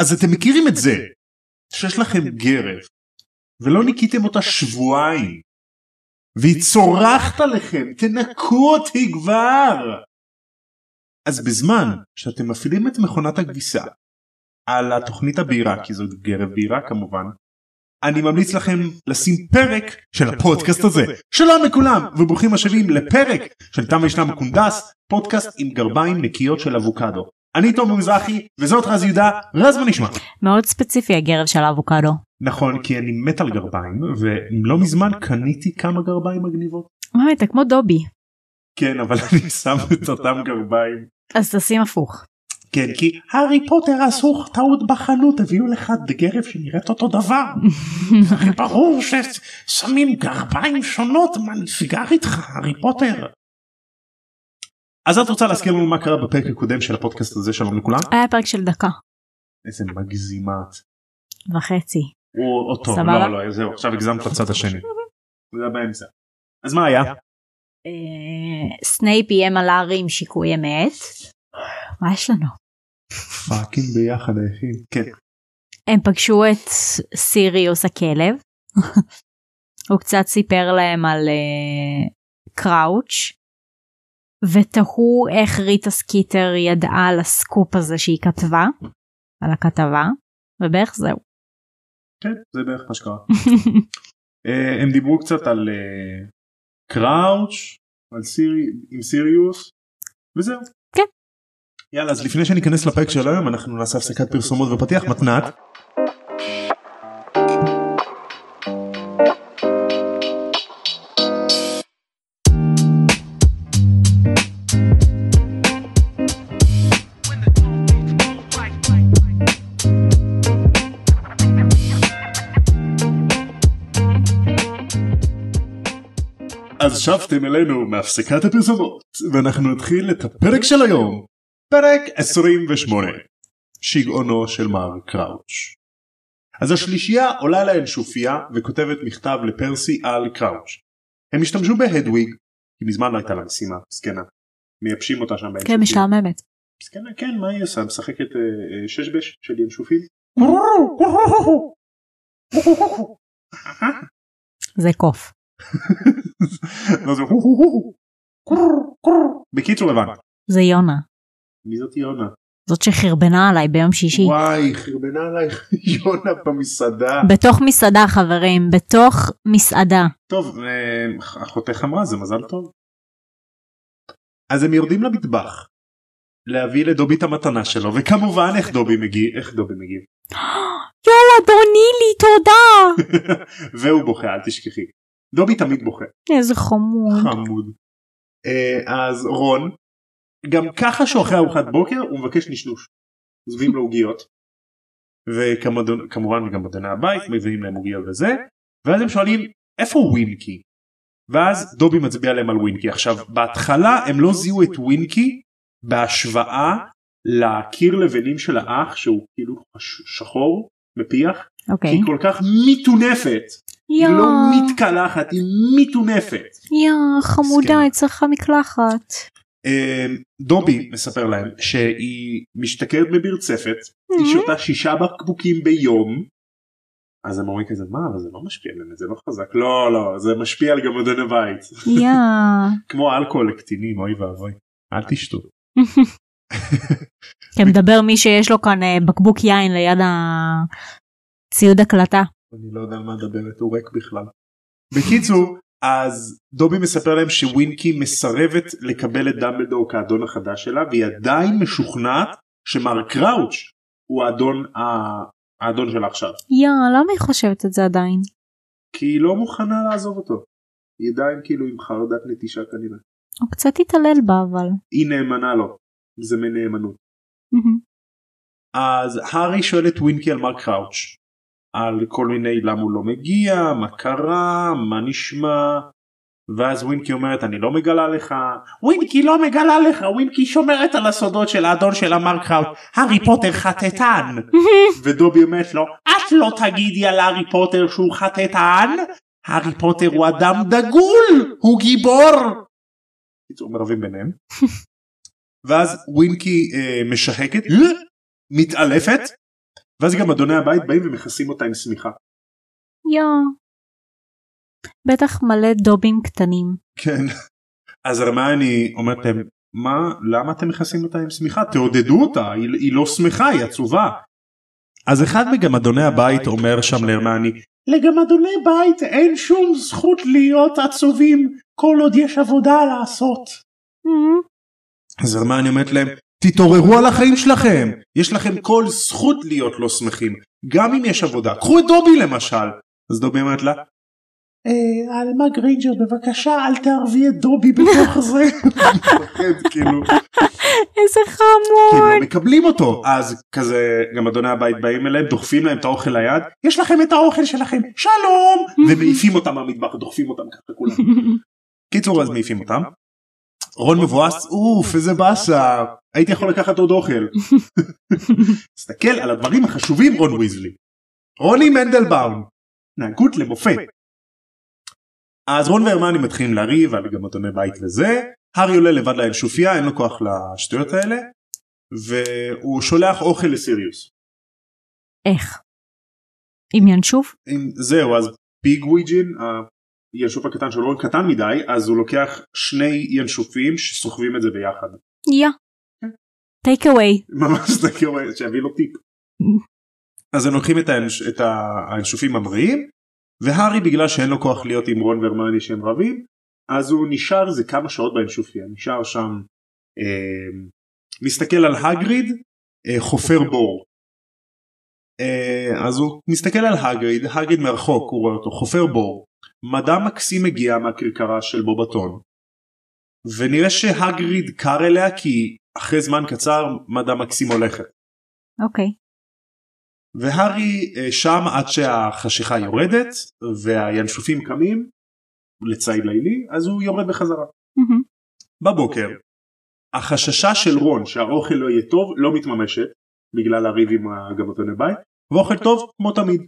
אז אתם מכירים את זה שיש לכם גרב ולא ניקיתם אותה שבועיים והיא צורחת עליכם תנקו אותי כבר. אז בזמן שאתם מפעילים את מכונת הכביסה על התוכנית הבהירה כי זאת גרב בהירה כמובן אני ממליץ לכם לשים פרק של הפודקאסט הזה. שלום לכולם וברוכים השבים לפרק של תם וישנם קונדס פודקאסט עם גרביים נקיות של אבוקדו. אני תומר מזרחי וזאת רז יהודה רז מה נשמע. מאוד ספציפי הגרב של האבוקדו. נכון כי אני מת על גרביים ולא מזמן קניתי כמה גרביים מגניבות. וואי אתה כמו דובי. כן אבל אני שם את אותם גרביים. אז תשים הפוך. כן כי הארי פוטר עשו טעות בחנות הביאו לך גרב שנראית אותו דבר. ברור ששמים גרביים שונות מה נסגר איתך הארי פוטר. אז את רוצה להזכיר לנו מה קרה בפרק הקודם של הפודקאסט הזה שלום לכולם? היה פרק של דקה איזה מגזימה את. וחצי. או, טוב, סבבה? לא, לא, זהו, עכשיו הגזמת לצד השני. זה באמצע. אז מה היה? אה, סנייפ איים על הארי עם שיקוי אמת. מה יש לנו? fucking ביחד היחיד. כן. הם פגשו את סיריוס הכלב. הוא קצת סיפר להם על uh, קראוץ' ותהו איך ריטה סקיטר ידעה על הסקופ הזה שהיא כתבה על הכתבה ובערך זהו. כן, זה בערך מה שקרה. אה, הם דיברו קצת על אה, קראוץ', על סירי, עם סיריוס, וזהו. כן. יאללה, אז לפני שניכנס לפרק של היום אנחנו נעשה הפסקת פרסומות ופתיח מתנת. אז שבתם אלינו מהפסקת הפרסומות ואנחנו נתחיל את הפרק של היום. פרק 28 שגעונו של מר קראוץ' אז השלישייה עולה לאנשופיה וכותבת מכתב לפרסי על קראוץ' הם השתמשו בהדוויג כי מזמן לא הייתה לה משימה מסכנה. מייבשים אותה שם כן משעממת. מסכנה כן מה היא עושה? משחקת אה, אה, שש בש של ינשופים זה קוף. בקיצור הבנת זה יונה. מי זאת יונה זאת שחרבנה עליי ביום שישי. וואי חרבנה עלייך יונה במסעדה בתוך מסעדה חברים בתוך מסעדה. טוב אה, אחותך אמרה זה מזל טוב. אז הם יורדים למטבח להביא לדובי את המתנה שלו וכמובן איך דובי מגיב איך דובי מגיב יואו אדוני לי תודה. והוא בוכה אל תשכחי דובי תמיד בוכה איזה חמוד. חמוד. אה, אז רון גם ככה שהוא אחרי ארוחת בוקר הוא מבקש נשנוש. מביאים לו עוגיות. וכמובן גם בדנה הבית מביאים להם עוגיות וזה ואז הם שואלים איפה ווינקי ואז דובי מצביע להם על ווינקי עכשיו בהתחלה הם לא זיהו את ווינקי בהשוואה לקיר לבנים של האח שהוא כאילו שחור מפיח אוקיי. היא כל כך מטונפת היא לא מתקלחת היא מטונפת. יא חמודה. היא צריכה מקלחת. אה, דובי מספר להם שהיא משתכרת בברצפת היא שותה שישה בקבוקים ביום. אז הם אומרים כזה מה אבל זה לא משפיע באמת זה לא חזק לא לא זה משפיע על גמדון הבית יא. כמו אלכוהול לקטינים אוי ואבוי אל תשתו. כן מדבר מי שיש לו כאן אה, בקבוק יין ליד הציוד הקלטה. אני לא יודע על מה מדברת הוא ריק בכלל. בקיצור אז דובי מספר להם שווינקי מסרבת לקבל את דמבלדור כאדון החדש שלה והיא עדיין משוכנעת שמר קראוץ' הוא האדון האדון שלה עכשיו יא למה היא חושבת את זה עדיין? כי היא לא מוכנה לעזוב אותו. היא עדיין כאילו עם חרדת נטישה כנראה. הוא קצת התעלל בה אבל. היא נאמנה לו. זה מנאמנות. אז הארי שואל את ווינקי על מר קראוץ' על כל מיני למה הוא לא מגיע מה קרה מה נשמע ואז ווינקי אומרת אני לא מגלה לך ווינקי לא מגלה לך ווינקי שומרת על הסודות של האדון של המר קראוץ' הארי פוטר חטטן ודובי אומרת לו את לא תגידי על הארי פוטר שהוא חטטן הארי פוטר הוא אדם דגול הוא גיבור. בקיצור מרבים ביניהם. ואז ווינקי אה, משחקת מתעלפת ואז גם אדוני הבית באים ומכסים אותה עם שמיכה. יואו. בטח מלא דובים קטנים. כן. אז הרמני אומרת להם מה למה אתם מכסים אותה עם שמיכה תעודדו אותה היא, היא לא שמחה היא עצובה. אז אחד מגמדוני הבית אומר שם להרמני לגמדוני בית אין שום זכות להיות עצובים כל עוד יש עבודה לעשות. Mhm. אז הרמני אומרת להם תתעוררו על החיים שלכם יש לכם כל זכות להיות לא שמחים גם אם יש עבודה קחו את דובי למשל אז דובי אומרת לה "אה, עלמה גריינג'ר בבקשה אל תערבי את דובי בתוך זה. כאילו איזה כי הם חמוד. לא מקבלים אותו אז כזה גם אדוני הבית באים אליהם דוחפים להם את האוכל ליד יש לכם את האוכל שלכם שלום ומעיפים אותם מהמטבח דוחפים אותם ככה כולם. קיצור אז מעיפים אותם. רון מבואס אוף איזה באסה הייתי יכול לקחת עוד אוכל. תסתכל על הדברים החשובים רון ויזלי. רוני מנדלבאום. התנהגות למופת. אז רון והרמני מתחילים לריב על גם אדוני בית וזה. הארי עולה לבד לאנשופיה אין לו כוח לשטויות האלה. והוא שולח אוכל לסיריוס. איך? עם ינשוף? זהו אז ביג הינשוף הקטן של רון קטן מדי אז הוא לוקח שני ינשופים שסוחבים את זה ביחד. יא. טייק אווי. ממש זה כאילו שיביא לו טיפ. אז הם לוקחים את, האנש, את ה- האנשופים המריאים והארי בגלל שאין לו כוח להיות עם רון והרמני שהם רבים אז הוא נשאר איזה כמה שעות באנשופיה נשאר שם אה, מסתכל על הגריד אה, חופר בור. אה, אז הוא מסתכל על הגריד הגריד מרחוק הוא רואה אותו חופר בור מדע מקסים מגיע מהכרכרה של בובטון ונראה שהגריד קר אליה כי אחרי זמן קצר מדע מקסים הולכת. אוקיי. והארי אה, שם עד שהחשיכה יורדת והינשופים קמים לציד לילי אז הוא יורד בחזרה. מהמם. בבוקר החששה של רון שהאוכל לא יהיה טוב לא מתממשת בגלל הריב עם הגבותוני בית ואוכל טוב כמו תמיד.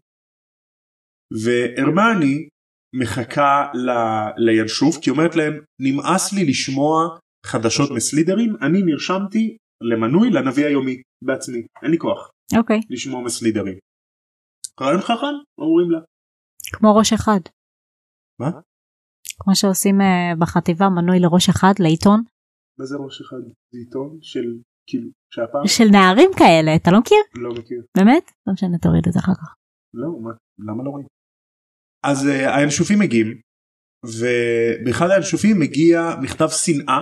והרמני מחכה ל- לינשוף כי אומרת להם נמאס לי לשמוע חדשות מסלידרים אני נרשמתי למנוי לנביא היומי בעצמי אין לי כוח אוקיי. לשמוע מסלידרים. רעיון חכם אומרים לה. כמו ראש אחד. מה? כמו שעושים אה, בחטיבה מנוי לראש אחד לעיתון מה זה ראש אחד? זה עיתון של כאילו שהפעם של נערים כאלה אתה לא מכיר? לא מכיר. באמת? לא משנה תוריד את זה אחר כך. לא, מה, למה לא רואים? אז uh, האנשופים מגיעים ובאחד האנשופים מגיע מכתב שנאה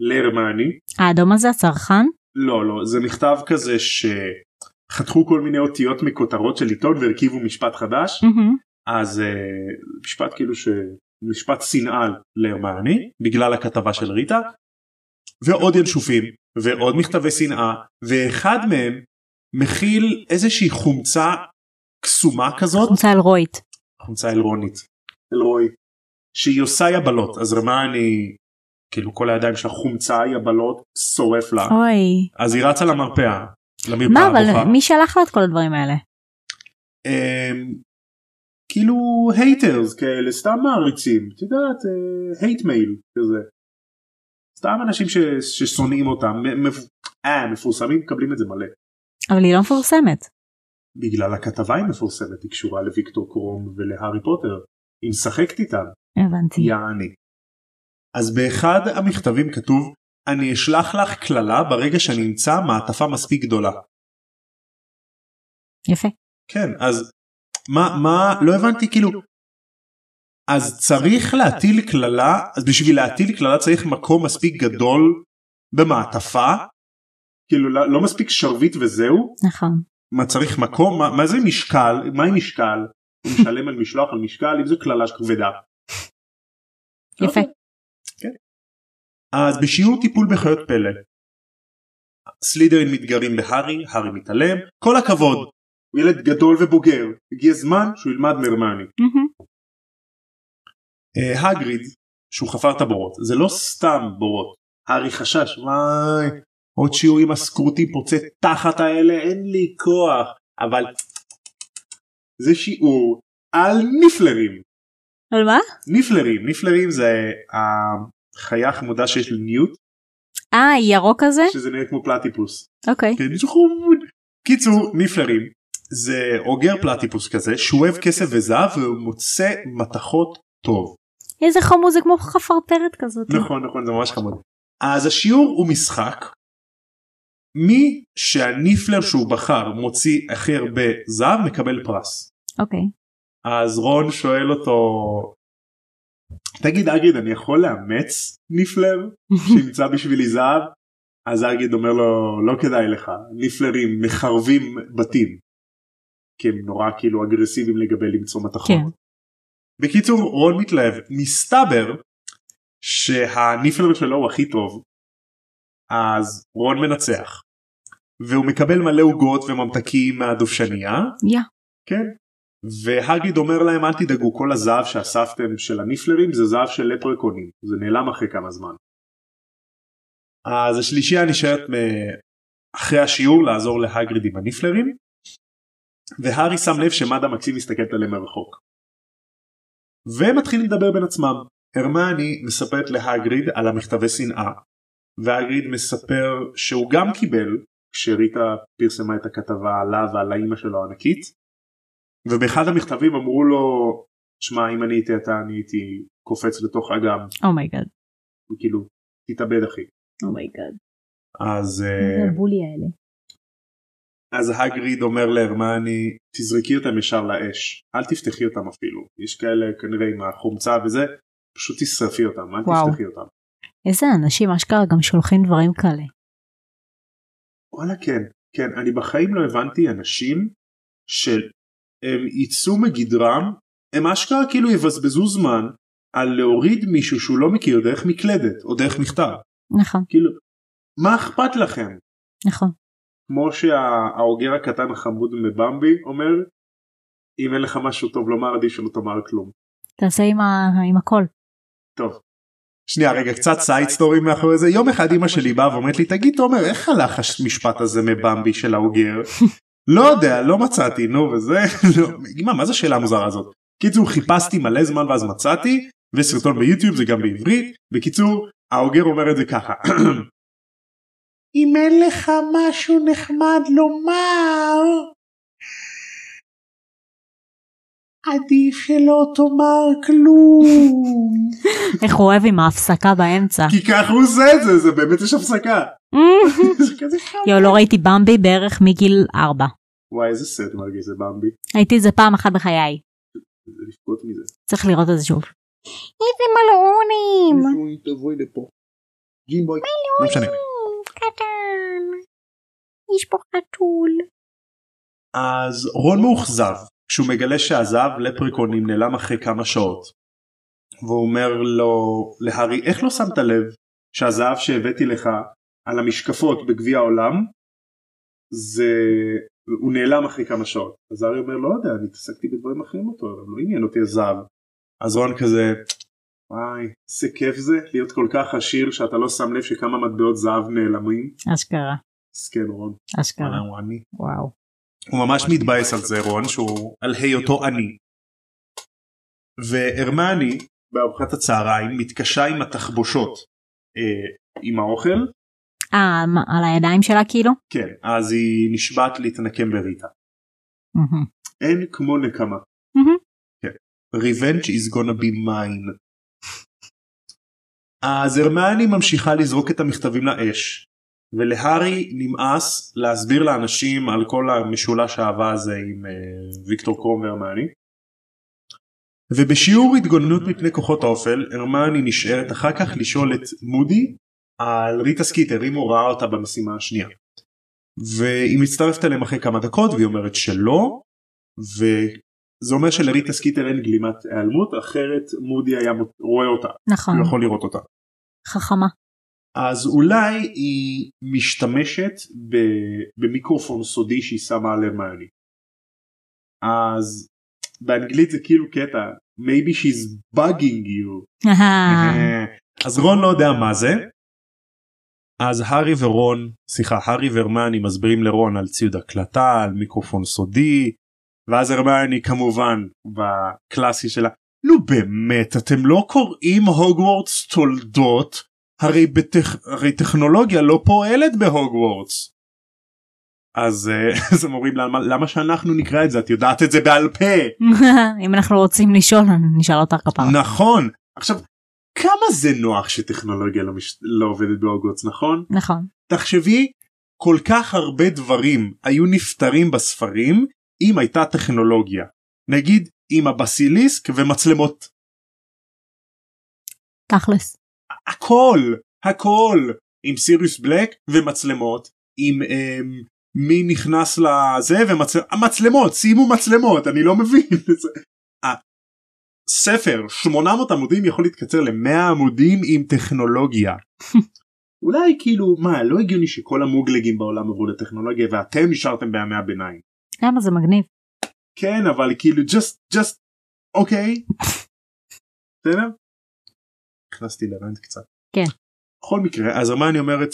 להרמני. האדום הזה הצרכן? לא לא זה מכתב כזה שחתכו כל מיני אותיות מכותרות של עיתון והרכיבו משפט חדש מהמם. אז uh, משפט כאילו שמשפט שנאה להרמני בגלל הכתבה של ריטה ועוד ינשופים ועוד מכתבי שנאה ואחד מהם מכיל איזושהי חומצה קסומה כזאת חומצה אלרואית. חומצה אלרונית אלרועי שהיא עושה יבלות אז הרמני כאילו כל הידיים שלה חומצה יבלות שורף לה אוי. אז היא רצה למרפאה למרפאה מה אבל. מי שלח לה את כל הדברים האלה? אמ, כאילו haters כאלה סתם מעריצים את יודעת hate mail כזה. סתם אנשים ש- ששונאים אותם מפ- אה, מפורסמים מקבלים את זה מלא. אבל היא לא מפורסמת. בגלל הכתבה היא מפורסמת היא קשורה לוויקטור קרום ולהארי פוטר היא משחקת איתם הבנתי. יעני. אז באחד המכתבים כתוב אני אשלח לך קללה ברגע שאני אמצא מעטפה מספיק גדולה. יפה. כן אז מה מה לא הבנתי כאילו אז צריך להטיל קללה אז בשביל להטיל קללה צריך מקום מספיק גדול במעטפה. כאילו לא, לא מספיק שרביט וזהו. נכון. מה צריך מקום? מה, מה זה משקל? מה עם משקל? הוא משלם על משלוח על משקל אם זו קללה כבדה. יפה. כן. אז בשיעור טיפול בחיות פלא. סלידרין מתגרים בהארי, הארי מתעלם, כל הכבוד, הוא ילד גדול ובוגר, הגיע זמן שהוא ילמד מרמני. מהמם. אה, הגריד, שהוא חפר את הבורות, זה לא סתם בורות, הארי חשש, וואי, עוד שיעור עם הסקרוטים פוצץ תחת האלה, אין לי כוח, אבל זה שיעור על ניפלרים. על מה? ניפלרים, ניפלרים זה החיה החמודה שיש לניוט, אה ירוק כזה? שזה נראה כמו פלטיפוס. אוקיי. כן. קיצור, ניפלרים. זה אוגר פלטיפוס כזה שהוא אוהב כסף וזהב והוא מוצא מתכות טוב. איזה חמוד זה כמו חפרפרת כזאת. נכון נכון זה ממש חמוד. אז השיעור הוא משחק. מי שהניפלר שהוא בחר מוציא הכי הרבה זהב מקבל פרס. אוקיי. אז רון שואל אותו תגיד אגיד אני יכול לאמץ ניפלר שימצא בשבילי זהב? אז אגיד אומר לו לא כדאי לך ניפלרים מחרבים בתים. כי הם נורא כאילו אגרסיביים לגבי למצוא מתכות. כן. בקיצור רון מתלהב מסתבר שהניפלר שלו הוא הכי טוב אז רון מנצח והוא מקבל מלא עוגות וממתקים מהדובשניה יא. כן והגיד אומר להם אל תדאגו כל הזהב שאספתם של הניפלרים זה זהב של לפרקונים זה נעלם אחרי כמה זמן. אז השלישייה נשארת אחרי השיעור לעזור להגריד עם הניפלרים והארי שם לב שמדאם מקסים מסתכלת עליהם מרחוק. והם מתחילים לדבר בין עצמם. הרמני מספרת להגריד על המכתבי שנאה והגריד מספר שהוא גם קיבל כשריטה פרסמה את הכתבה עליו ועל האימא שלו הענקית ובאחד המכתבים אמרו לו שמע אם אני הייתי אתה אני הייתי קופץ לתוך אגם oh my god. וכאילו תתאבד אחי oh my god. אז זה אה, ה bully האלה. אז הגריד אומר להרמני תזרקי אותם ישר לאש אל תפתחי אותם אפילו יש כאלה כנראה עם החומצה וזה פשוט תשרפי אותם אל וואו. תפתחי אותם. איזה אנשים אשכרה גם שולחים דברים כאלה. וואלה כן כן אני בחיים לא הבנתי אנשים שהם יצאו מגדרם הם אשכרה כאילו יבזבזו זמן על להוריד מישהו שהוא לא מכיר דרך מקלדת או דרך מכתב נכון כאילו מה אכפת לכם נכון. כמו שהאוגר הקטן החמוד מבמבי אומר אם אין לך משהו טוב לומר עדיף שלא תאמר כלום. תעשה עם, ה... עם הכל. טוב. שנייה רגע קצת side story מאחורי זה. יום אחד אמא שלי באה ואומרת לי. תגיד תומר איך הלך המשפט הזה מבמבי של האוגר? לא יודע לא מצאתי. נו וזה לא, אמא מה זה השאלה המוזרה הזאת? קיצור חיפשתי מלא זמן ואז מצאתי וסרטון ביוטיוב זה גם בעברית. בקיצור האוגר אומר את זה ככה אם אין לך משהו נחמד לומר עדיף שלא תאמר כלום. איך הוא אוהב עם ההפסקה באמצע. כי ככה הוא עושה את זה, זה באמת יש הפסקה. זה כזה חמוד. יו לא ראיתי במבי בערך מגיל 4. וואי איזה סרט מרגיש זה במבי. הייתי את זה פעם אחת בחיי. צריך לראות את זה שוב. איזה מלאונים. תבואי לפה. ג'ימבוי. לא משנה. קטן. יש פה חתול. אז רון מאוכזב כשהוא מגלה שהזהב לפריקונים נעלם אחרי כמה שעות. והוא אומר לו להארי איך לא שמת לב שהזהב שהבאתי לך על המשקפות בגביע העולם זה הוא נעלם אחרי כמה שעות. אז הארי אומר לא יודע אני התעסקתי בדברים אחרים אותו אבל לא עניין אותי הזהב. אז רון כזה וואי איזה כיף זה להיות כל כך עשיר שאתה לא שם לב שכמה מטבעות זהב נעלמים. אשכרה. מסכן רון. אשכרה. הוא עני. וואו. הוא ממש מתבאס על זה רון שהוא על היותו עני. והרמני בארוחת הצהריים מתקשה עם התחבושות אה, עם האוכל אה, על הידיים שלה כאילו? כן אז היא נשבעת להתנקם בריטה. אין כמו נקמה. כן. Revenge is gonna be mine. אז הרמני ממשיכה לזרוק את המכתבים לאש ולהארי נמאס להסביר לאנשים על כל המשולש האהבה הזה עם אה, ויקטור קרום והרמני. ובשיעור התגוננות מפני כוחות האופל הרמני נשארת אחר כך לשאול את מודי על ריטה סקיטר אם הוא ראה אותה במשימה השנייה. והיא מצטרפת אליהם אחרי כמה דקות והיא אומרת שלא וזה אומר שלריטה סקיטר אין גלימת היעלמות אחרת מודי היה רואה אותה נכון. הוא יכול לראות אותה. חכמה. אז אולי היא משתמשת במיקרופון סודי שהיא שמה על הרמיוני. אז באנגלית זה כאילו קטע maybe she's bugging you. אז רון לא יודע מה זה. אז הארי ורון, סליחה, הארי והרמני מסבירים לרון על ציוד הקלטה, על מיקרופון סודי, ואז הרמני כמובן בקלאסי שלה, נו באמת, אתם לא קוראים הוגוורטס תולדות? הרי, בטכ... הרי טכנולוגיה לא פועלת בהוגוורטס. אז אה, אז הם אומרים למה למה שאנחנו נקרא את זה את יודעת את זה בעל פה אם אנחנו רוצים לשאול נשאל אותך כפרה. נכון עכשיו כמה זה נוח שטכנולוגיה לא, מש... לא עובדת בהוגוורטס נכון נכון. תחשבי כל כך הרבה דברים היו נפתרים בספרים אם הייתה טכנולוגיה נגיד עם הבסיליסק ומצלמות תכלס. הכל הכל עם סיריוס בלק ומצלמות עם um, מי נכנס לזה ומצלמות שימו מצלמות אני לא מבין. ספר 800 עמודים יכול להתקצר ל-100 עמודים עם טכנולוגיה. אולי כאילו מה לא הגיוני שכל המוגלגים בעולם עברו לטכנולוגיה ואתם נשארתם בימי הביניים. למה זה מגניב. כן אבל כאילו just just אוקיי. בסדר? נכנסתי ל rant קצת. כן. בכל מקרה אז הרמני אומרת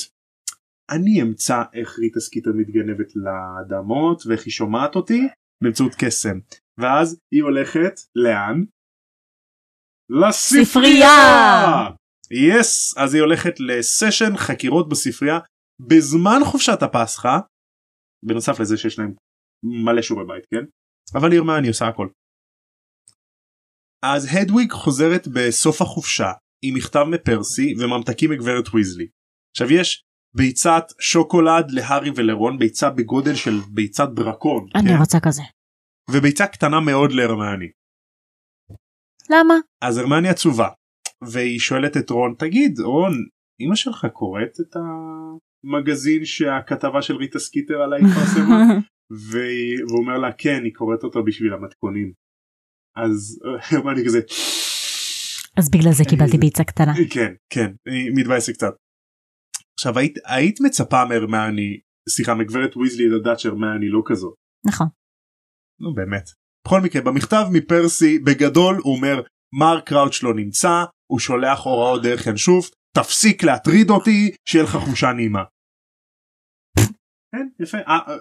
אני אמצא איך ריטה סקיטר מתגנבת לאדמות ואיך היא שומעת אותי באמצעות קסם ואז היא הולכת לאן? לספרייה! ספרייה! yes yes, אז היא הולכת לסשן חקירות בספרייה בזמן חופשת הפסחא בנוסף לזה שיש להם מלא שיעורי בית כן אבל הרמני עושה הכל. אז הדוויג חוזרת בסוף החופשה עם מכתב מפרסי וממתקים מגברת ויזלי. עכשיו יש ביצת שוקולד להארי ולרון ביצה בגודל של ביצת דרקון אני כן? רוצה כזה. וביצה קטנה מאוד להרמני. למה? אז הרמני עצובה והיא שואלת את רון תגיד רון אמא שלך קוראת את המגזין שהכתבה של ריטה סקיטר עליי התפרסמה והוא אומר לה כן היא קוראת אותו בשביל המתכונים. אז הרמני כזה אז בגלל זה קיבלתי ביצה קטנה. כן כן היא מתבאסת קצת. עכשיו היית היית מצפה מהרמני סליחה מגברת ויזלי לדעת שהרמני לא כזאת. נכון. נו באמת. בכל מקרה במכתב מפרסי בגדול הוא אומר מר קראוץ' לא נמצא הוא שולח הוראות דרך ינשוף תפסיק להטריד אותי שיהיה לך חושה נעימה. כן יפה אה, אה,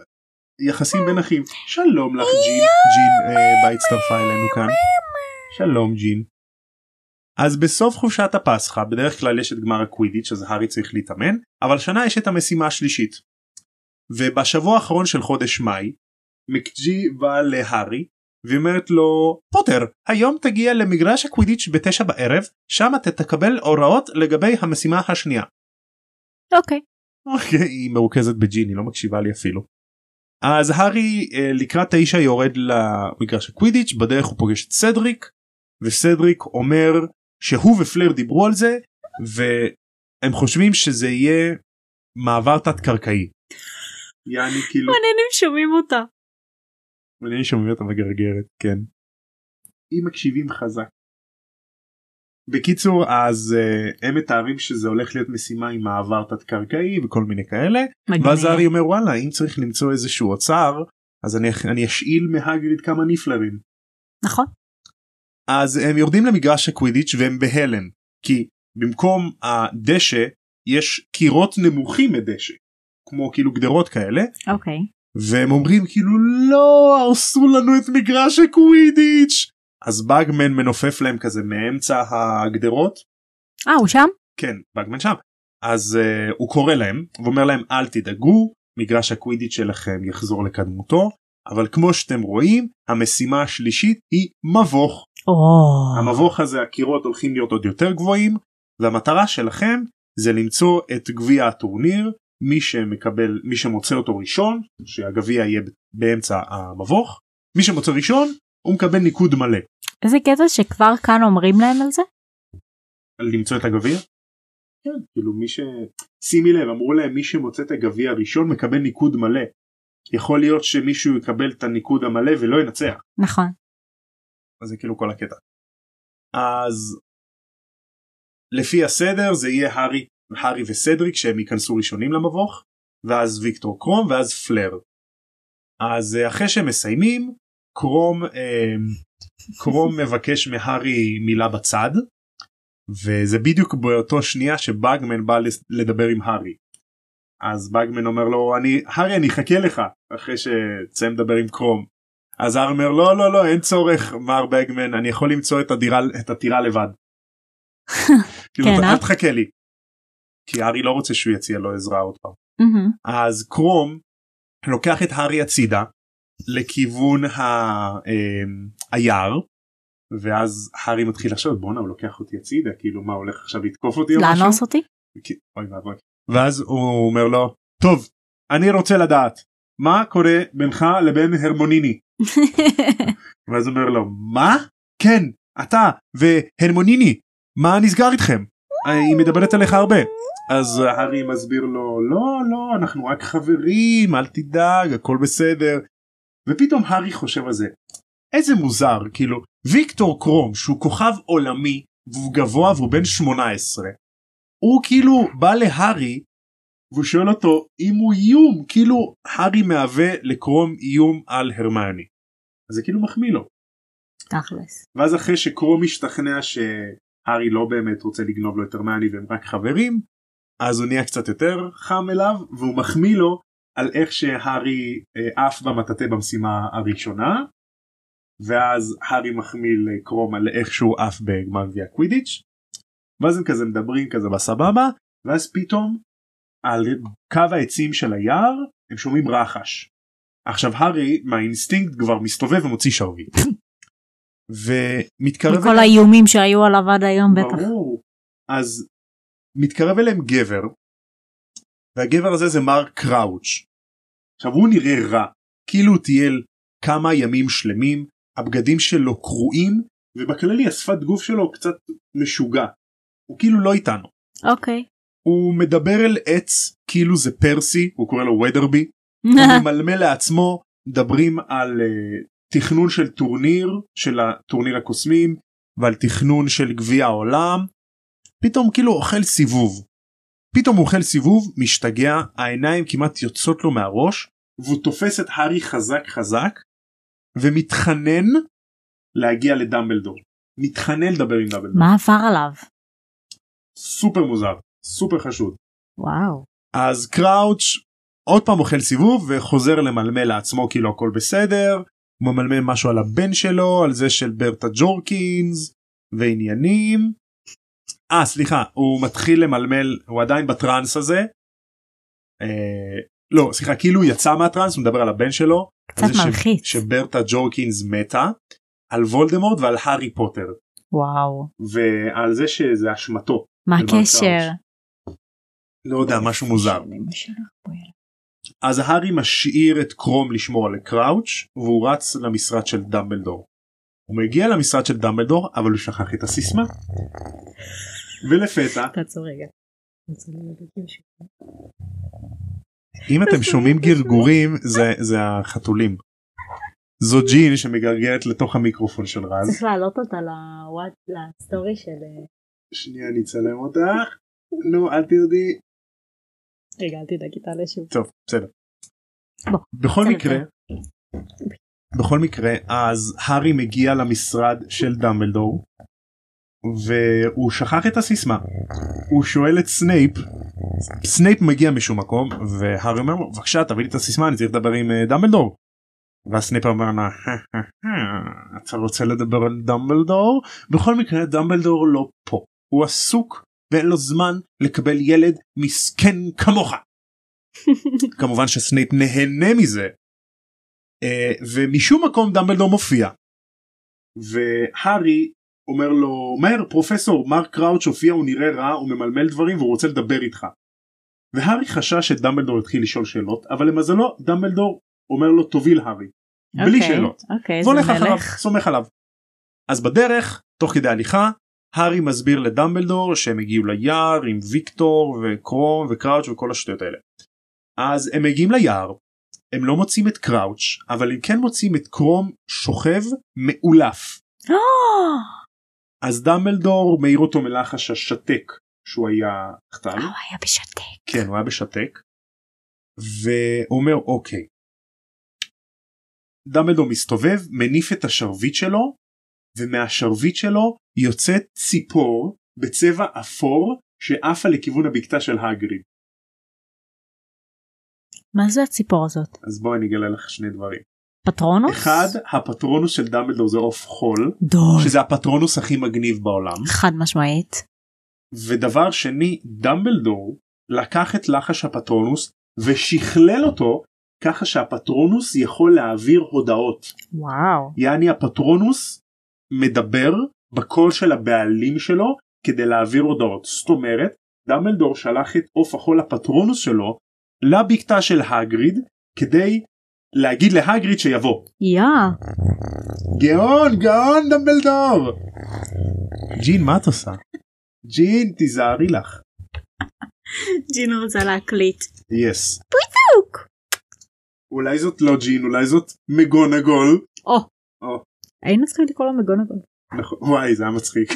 יחסים בין אחים שלום לך ג'ין ג'ין אה, בה הצטרפה אלינו כאן שלום ג'ין. אז בסוף חופשת הפסחא בדרך כלל יש את גמר הקווידיץ' אז הארי צריך להתאמן אבל השנה יש את המשימה השלישית. ובשבוע האחרון של חודש מאי מקג'י בא להארי והיא אומרת לו פוטר היום תגיע למגרש הקווידיץ' בתשע בערב שם אתה תקבל הוראות לגבי המשימה השנייה. אוקיי. אוקיי היא מרוכזת בג'ין היא לא מקשיבה לי אפילו. אז הארי אה, לקראת תשע יורד למגרש הקווידיץ' בדרך הוא פוגש את סדריק וסדריק אומר שהוא ופלר דיברו על זה והם חושבים שזה יהיה מעבר תת קרקעי. יעני כאילו מעניינים שומעים אותה. מעניין שומעים אותה מגרגרת כן. אם מקשיבים חזק. בקיצור אז uh, הם מתארים שזה הולך להיות משימה עם מעבר תת קרקעי וכל מיני כאלה מגניב. ואז הארי אומר וואלה אם צריך למצוא איזשהו אוצר אז אני, אני אשאיל מהגריד כמה ניפלרים. נכון. אז הם יורדים למגרש הקווידיץ' והם בהלם כי במקום הדשא יש קירות נמוכים מדשא כמו כאילו גדרות כאלה אוקיי. והם אומרים כאילו לא הרסו לנו את מגרש הקווידיץ' אז באגמן מנופף להם כזה מאמצע הגדרות אה הוא שם? כן באגמן שם אז uh, הוא קורא להם ואומר להם אל תדאגו מגרש הקווידיץ' שלכם יחזור לקדמותו אבל כמו שאתם רואים המשימה השלישית היא מבוך או. המבוך הזה הקירות הולכים להיות עוד יותר גבוהים והמטרה שלכם זה למצוא את גביע הטורניר מי שמקבל מי שמוצא אותו ראשון שהגביע יהיה באמצע המבוך מי שמוצא ראשון הוא מקבל ניקוד מלא איזה קטע שכבר כאן אומרים להם על זה? על למצוא את הגביע. כן, כאילו מי ש... שימי לב אמרו להם מי שמוצא את הגביע הראשון מקבל ניקוד מלא. יכול להיות שמישהו יקבל את הניקוד המלא ולא ינצח. נכון. אז זה כאילו כל הקטע. אז לפי הסדר זה יהיה הארי, הארי וסדריק שהם ייכנסו ראשונים למבוך ואז ויקטור קרום ואז פלר. אז אה, אחרי שהם מסיימים קרום אה, קרום מבקש מהארי מילה בצד וזה בדיוק באותו שנייה שבאגמן בא לדבר עם הארי. אז באגמן אומר לו אני הארי אני אחכה לך אחרי שתסיים לדבר עם קרום. אז הארי אומר לא לא לא אין צורך מר באגמן אני יכול למצוא את הדירה את הטירה לבד. כאילו, כן, אה? אל תחכה לי. כי הארי לא רוצה שהוא יציע לו עזרה עוד פעם. אז קרום לוקח את הארי הצידה לכיוון ה... אה, היער ואז הארי מתחיל לחשוב בואנה הוא לוקח אותי הצידה כאילו מה הולך עכשיו לתקוף אותי או משהו? לאנוס אותי? אוי ואבוי. ואז הוא אומר לו טוב אני רוצה לדעת מה קורה בינך לבין הרמוניני ואז הוא אומר לו מה כן אתה והרמוניני מה נסגר איתכם היא מדברת עליך הרבה אז הארי מסביר לו לא לא אנחנו רק חברים אל תדאג הכל בסדר ופתאום הארי חושב על זה איזה מוזר כאילו ויקטור קרום שהוא כוכב עולמי והוא גבוה והוא בן 18 הוא כאילו בא להארי והוא שואל אותו אם הוא איום כאילו הארי מהווה לקרום איום על הרמני. אז זה כאילו מחמיא לו תכלס. ואז אחרי שקרום משתכנע שהארי לא באמת רוצה לגנוב לו את הרמני והם רק חברים אז הוא נהיה קצת יותר חם אליו והוא מחמיא לו על איך שהארי אה, עף במטאטא במשימה הראשונה ואז הארי מחמיא לקרום על איך שהוא עף בגמר גביע קווידיץ' ואז הם כזה מדברים כזה בסבבה ואז פתאום על קו העצים של היער הם שומעים רחש. עכשיו הארי מהאינסטינקט כבר מסתובב ומוציא שרביט. ומתקרב מכל האיומים שהיו עליו עד היום בטח. ברור. אז מתקרב אליהם גבר והגבר הזה זה מר קראוץ'. עכשיו הוא נראה רע כאילו הוא טייל כמה ימים שלמים הבגדים שלו קרועים ובכללי השפת גוף שלו קצת משוגע. הוא כאילו לא איתנו. אוקיי. הוא מדבר אל עץ כאילו זה פרסי הוא קורא לו ודרבי הוא ממלמל לעצמו מדברים על uh, תכנון של טורניר של הטורניר הקוסמים ועל תכנון של גביע העולם פתאום כאילו אוכל סיבוב. פתאום הוא אוכל סיבוב משתגע העיניים כמעט יוצאות לו מהראש והוא תופס את הארי חזק חזק ומתחנן להגיע לדמבלדור. מתחנן לדבר עם דמבלדור. מה עבר עליו? סופר מוזר סופר חשוד. וואו. אז קראוץ' עוד פעם אוכל סיבוב וחוזר למלמל לעצמו כאילו הכל בסדר. הוא ממלמל משהו על הבן שלו על זה של ברטה ג'ורקינס ועניינים. אה סליחה הוא מתחיל למלמל הוא עדיין בטראנס הזה. אה, לא סליחה כאילו הוא יצא מהטראנס הוא מדבר על הבן שלו. קצת זה ש- מלחיץ. שברטה ג'ורקינס מתה. על וולדמורט ועל הארי פוטר וואו. ועל זה שזה אשמתו מה הקשר? לא יודע משהו מוזר. אז הארי משאיר את קרום לשמור על קראוץ' והוא רץ למשרד של דמבלדור. הוא מגיע למשרד של דמבלדור אבל הוא שכח את הסיסמה. ולפתע תעצור רגע. לראות משהו. אם אתם שומעים גרגורים זה זה החתולים. זו ג'ין שמגרגרת לתוך המיקרופון של רז. צריך להעלות אותה לוואט ל story של שנייה אני אצלם אותך. נו אל תרדי. רגע אל תדאג היא תעלה שוב. טוב בסדר. בכל. מקרה בכל מקרה אז הארי מגיע למשרד של דמבלדור והוא שכח את הסיסמה הוא שואל את סנייפ סנייפ מגיע משום מקום והארי אומר לו בבקשה תביא לי את הסיסמה אני צריך לדבר עם אה, דמבלדור. והסנייפ אומר לה "הה, הה, הה, אתה רוצה לדבר על דמבלדור בכל מקרה דמבלדור לא פה הוא עסוק ואין לו זמן לקבל ילד מסכן כמוך. כמובן שסנייפ נהנה מזה. אה, ומשום מקום דמבלדור מופיע. והארי אומר לו מהר פרופסור מר קראוץ' הופיע הוא נראה רע הוא ממלמל דברים והוא רוצה לדבר איתך. והארי חשש שדמבלדור יתחיל לשאול שאלות אבל למזלו דמבלדור אומר לו תוביל הארי. בלי אוקיי, שאלות. אוקיי, והולך זה אחריו מלך. סומך עליו. אז בדרך תוך כדי הליכה הארי מסביר לדמבלדור שהם הגיעו ליער עם ויקטור וקרום וקראוץ' וכל השטויות האלה. אז הם מגיעים ליער הם לא מוצאים את קראוץ' אבל הם כן מוצאים את קרום שוכב מאולף. אה, אז דמבלדור מעיר אותו מלחש השתק שהוא היה חתל. הוא היה בשתק. כן הוא היה בשתק. והוא אומר אוקיי. דמבלדור מסתובב מניף את השרביט שלו ומהשרביט שלו יוצאת ציפור בצבע אפור שעפה לכיוון הבקתה של הגריד. מה זה הציפור הזאת? אז בואי אני אגלה לך שני דברים. פטרונוס? אחד הפטרונוס של דמבלדור זה עוף חול דוד. שזה הפטרונוס הכי מגניב בעולם חד משמעית. ודבר שני דמבלדור לקח את לחש הפטרונוס ושכלל אותו ככה שהפטרונוס יכול להעביר הודעות. וואו. יעני הפטרונוס מדבר בקול של הבעלים שלו כדי להעביר הודעות. זאת אומרת, דמבלדור שלח את עוף החול הפטרונוס שלו לבקתה של הגריד כדי להגיד להגריד שיבוא. יא. גאון גאון דמבלדור! ג'ין מה את עושה? ג'ין תיזהרי לך. ג'ין רוצה להקליט. יס. אולי זאת לא ג'ין אולי זאת מגונגול. או. או. היינו צריכים לקרוא לו מגונגול. נכון וואי זה היה מצחיק.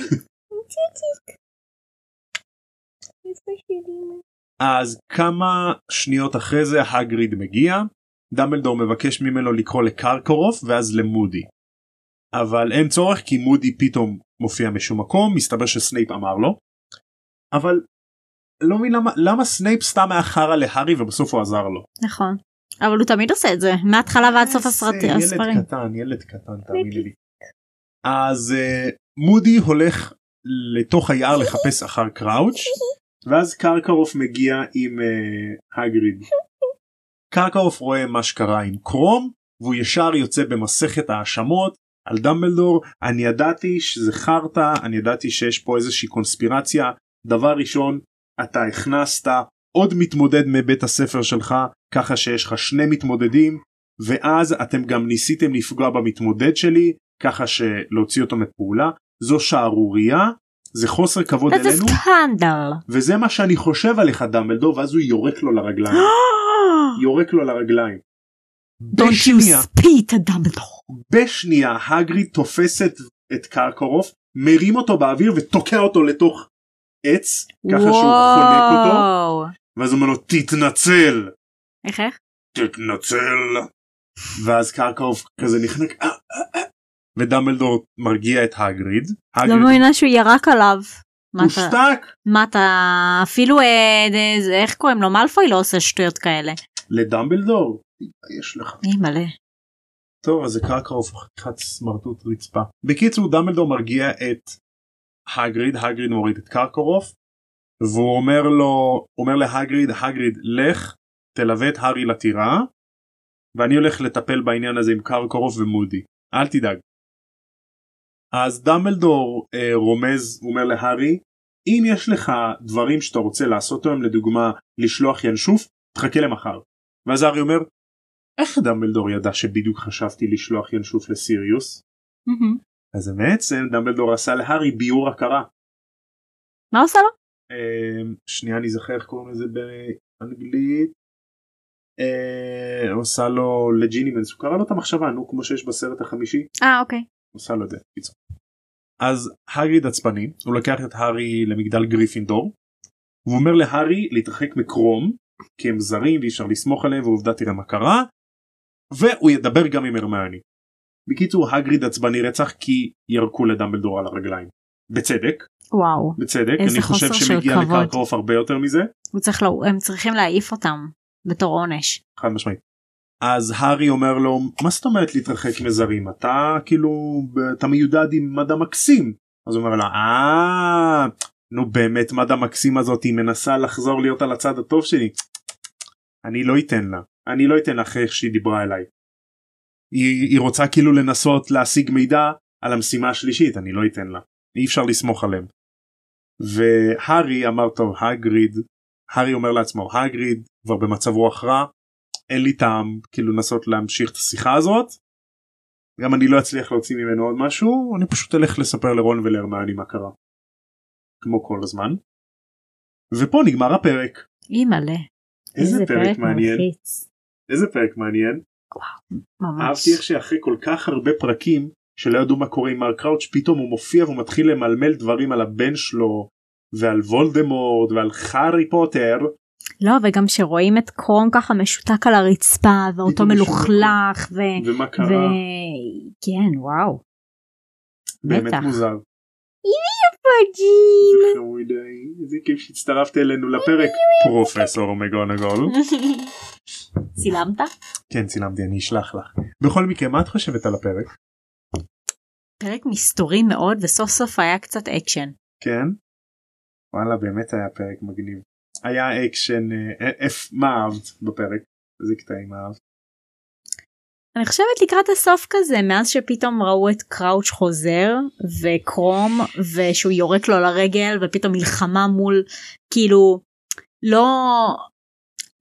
אז כמה שניות אחרי זה הגריד מגיע דמבלדור מבקש ממנו לקרוא לקרקרוף ואז למודי. אבל אין צורך כי מודי פתאום מופיע משום מקום מסתבר שסנייפ אמר לו. אבל לא מבין למה למה סנייפ סתם היה חרא להארי ובסוף הוא עזר לו. נכון. אבל הוא תמיד עושה את זה מההתחלה ועד סוף הסרט- זה הספרים. ילד קטן ילד קטן תאמיני לי. אז אה, מודי הולך לתוך היער לחפש אחר קראוץ' ואז קרקרוף מגיע עם אה, האגריד. קרקרוף רואה מה שקרה עם קרום והוא ישר יוצא במסכת האשמות על דמבלדור אני ידעתי שזה חרטא אני ידעתי שיש פה איזושהי קונספירציה. דבר ראשון אתה הכנסת עוד מתמודד מבית הספר שלך ככה שיש לך שני מתמודדים ואז אתם גם ניסיתם לפגוע במתמודד שלי ככה שלהוציא אותו מפעולה זו שערורייה זה חוסר כבוד אלינו. וזה מה שאני חושב עליך דמבלדור ואז הוא יורק לו לרגליים יורק לו לרגליים. Don't you בשנייה, spit דמבלדור. בשנייה הגריד תופס את, את קרקורוף מרים אותו באוויר ותוקע אותו לתוך עץ ככה שהוא חונק אותו וואו. ואז הוא אומר לו תתנצל איך איך? תתנצל ואז קרקורוף כזה נחנק "אה, אה, אה." ודמבלדור מרגיע את הגריד. לא מאמינה שהוא ירק עליו. הושתק מה אתה אפילו איך קוראים לו מאלפוי לא עושה שטויות כאלה. לדמבלדור יש לך אי מלא. טוב אז זה קרקרוף חתיכת סמרטוט רצפה. בקיצור דמבלדור מרגיע את הגריד הגריד מוריד את קרקורוף והוא אומר לו אומר להגריד הגריד לך תלווה את הארי לטירה ואני הולך לטפל בעניין הזה עם קרקורוף ומודי אל תדאג. אז דמבלדור אה, רומז הוא אומר להארי אם יש לך דברים שאתה רוצה לעשות היום לדוגמה לשלוח ינשוף תחכה למחר. ואז הארי אומר איך דמבלדור ידע שבדיוק חשבתי לשלוח ינשוף לסיריוס? אז בעצם דמבלדור עשה להארי ביור הכרה. מה עושה לו? אה, שנייה אני זוכר איך קוראים לזה באנגלית. אה, עושה לו לג'ילימנס הוא קרא לו את המחשבה נו כמו שיש בסרט החמישי אה אוקיי. עושה לו את זה. בקיצור. אז האגריד עצבני הוא לוקח את הארי למגדל גריפינדור. והוא אומר להארי להתרחק מקרום כי הם זרים ואי אפשר לסמוך עליהם ועובדה תראה מה קרה. והוא ידבר גם עם הרמיוני. בקיצור האגריד עצבני רצח כי ירקו לדמבלדור על הרגליים. בצדק וואו. בצדק אני חושב שמגיע. לקרקרוף הרבה יותר מזה צריך לא, הם צריכים להעיף אותם בתור עונש. חד משמעית. אז הארי אומר לו מה זאת אומרת להתרחק מזרים אתה כאילו אתה מיודד עם מדה מקסים אז הוא אומר לה אה נו באמת מדה מקסים הזאת היא מנסה לחזור להיות על הצד הטוב שלי אני לא אתן לה אני לא אתן לה אחרי איך שהיא דיברה אליי. היא, היא רוצה כאילו לנסות להשיג מידע על המשימה השלישית אני לא אתן לה אי אפשר לסמוך עליהם. והארי אמר טוב הגריד הארי אומר לעצמו הגריד כבר במצב רוח רע אין לי טעם כאילו לנסות להמשיך את השיחה הזאת. גם אני לא אצליח להוציא ממנו עוד משהו אני פשוט אלך לספר לרון ולהרמני מה קרה. כמו כל הזמן. ופה נגמר הפרק. אי מלא. איזה פרק מעניין. מלחיץ. איזה פרק מעניין. ממש. אהבתי איך שאחרי כל כך הרבה פרקים שלא ידעו מה קורה עם מר קראוץ' פתאום הוא מופיע והוא מתחיל למלמל דברים על הבן שלו ועל וולדמורט ועל הארי פוטר לא וגם שרואים את קרום ככה משותק על הרצפה ואותו מלוכלך ו... ומה ו... קרה כן וואו. באמת בטח. מוזר. פג'ים. איזה חמודי, איזה כיף שהצטרפת אלינו לפרק פרופסור מגונגול. צילמת? כן צילמתי אני אשלח לך. בכל מקרה מה את חושבת על הפרק? פרק מסתורי מאוד וסוף סוף היה קצת אקשן. כן? וואלה באמת היה פרק מגניב. היה אקשן, אה, אה, מה אהבת בפרק? איזה קטעים אהבת? אני חושבת לקראת הסוף כזה מאז שפתאום ראו את קראוץ' חוזר וקרום ושהוא יורק לו לרגל ופתאום מלחמה מול כאילו לא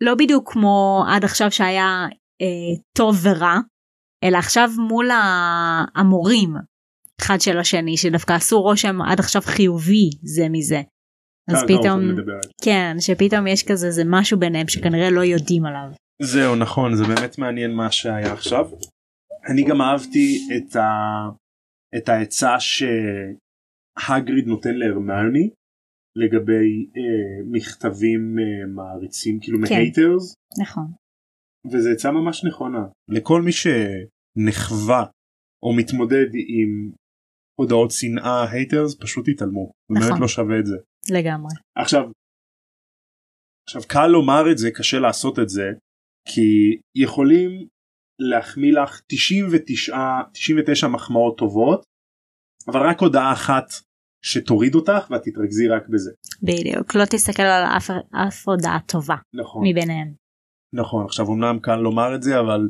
לא בדיוק כמו עד עכשיו שהיה אה, טוב ורע אלא עכשיו מול המורים אחד של השני שדווקא עשו רושם עד עכשיו חיובי זה מזה. אז אה, פתאום. כן שפתאום יש כזה זה משהו ביניהם שכנראה לא יודעים עליו. זהו נכון זה באמת מעניין מה שהיה עכשיו. אני גם אהבתי את, ה... את העצה שהגריד נותן להרמיוני לגבי אה, מכתבים אה, מעריצים כאילו כן. מ haters נכון. וזו עצה ממש נכונה לכל מי שנחווה או מתמודד עם הודעות שנאה haters פשוט תתעלמו זה נכון. באמת לא שווה את זה. לגמרי. עכשיו עכשיו קל לומר את זה קשה לעשות את זה כי יכולים להחמיא לך 99 99 מחמאות טובות אבל רק הודעה אחת שתוריד אותך ואת תתרכזי רק בזה בדיוק לא תסתכל על אף, אף הודעה טובה נכון מביניהם. נכון עכשיו אמנם קל לומר את זה אבל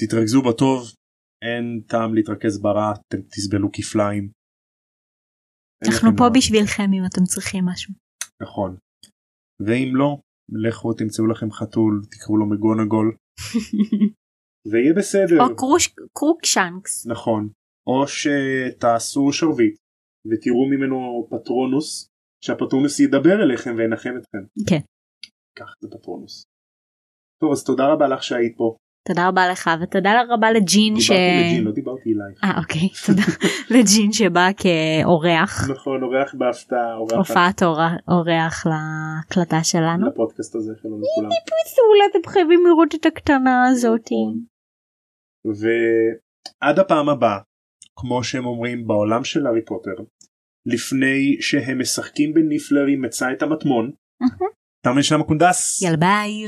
תתרכזו בטוב אין טעם להתרכז ברע אתם תסבלו כפליים. אנחנו פה מה. בשבילכם אם אתם צריכים משהו. נכון ואם לא לכו תמצאו לכם חתול תקראו לו מגונגול ויהיה בסדר או קרוק, קרוקשנקס. נכון או שתעשו שרביט ותראו ממנו פטרונוס שהפטרונוס ידבר אליכם וינחם אתכם. כן. קח את הפטרונוס. טוב אז תודה רבה לך שהיית פה. תודה רבה לך ותודה רבה לג'ין ש... דיברתי לג'ין לא דיברתי אלייך. אה אוקיי תודה לג'ין שבא כאורח נכון אורח בהפתעה הופעת אור- אורח להקלטה שלנו. לפודקאסט הזה שלום לכולם. אולי אתם חייבים לראות את הקטנה הזאתי. ועד הפעם הבאה כמו שהם אומרים בעולם של הארי פוטר לפני שהם משחקים בניפלר עם מצא את המטמון. תם לשם הקונדס. יאללה ביי.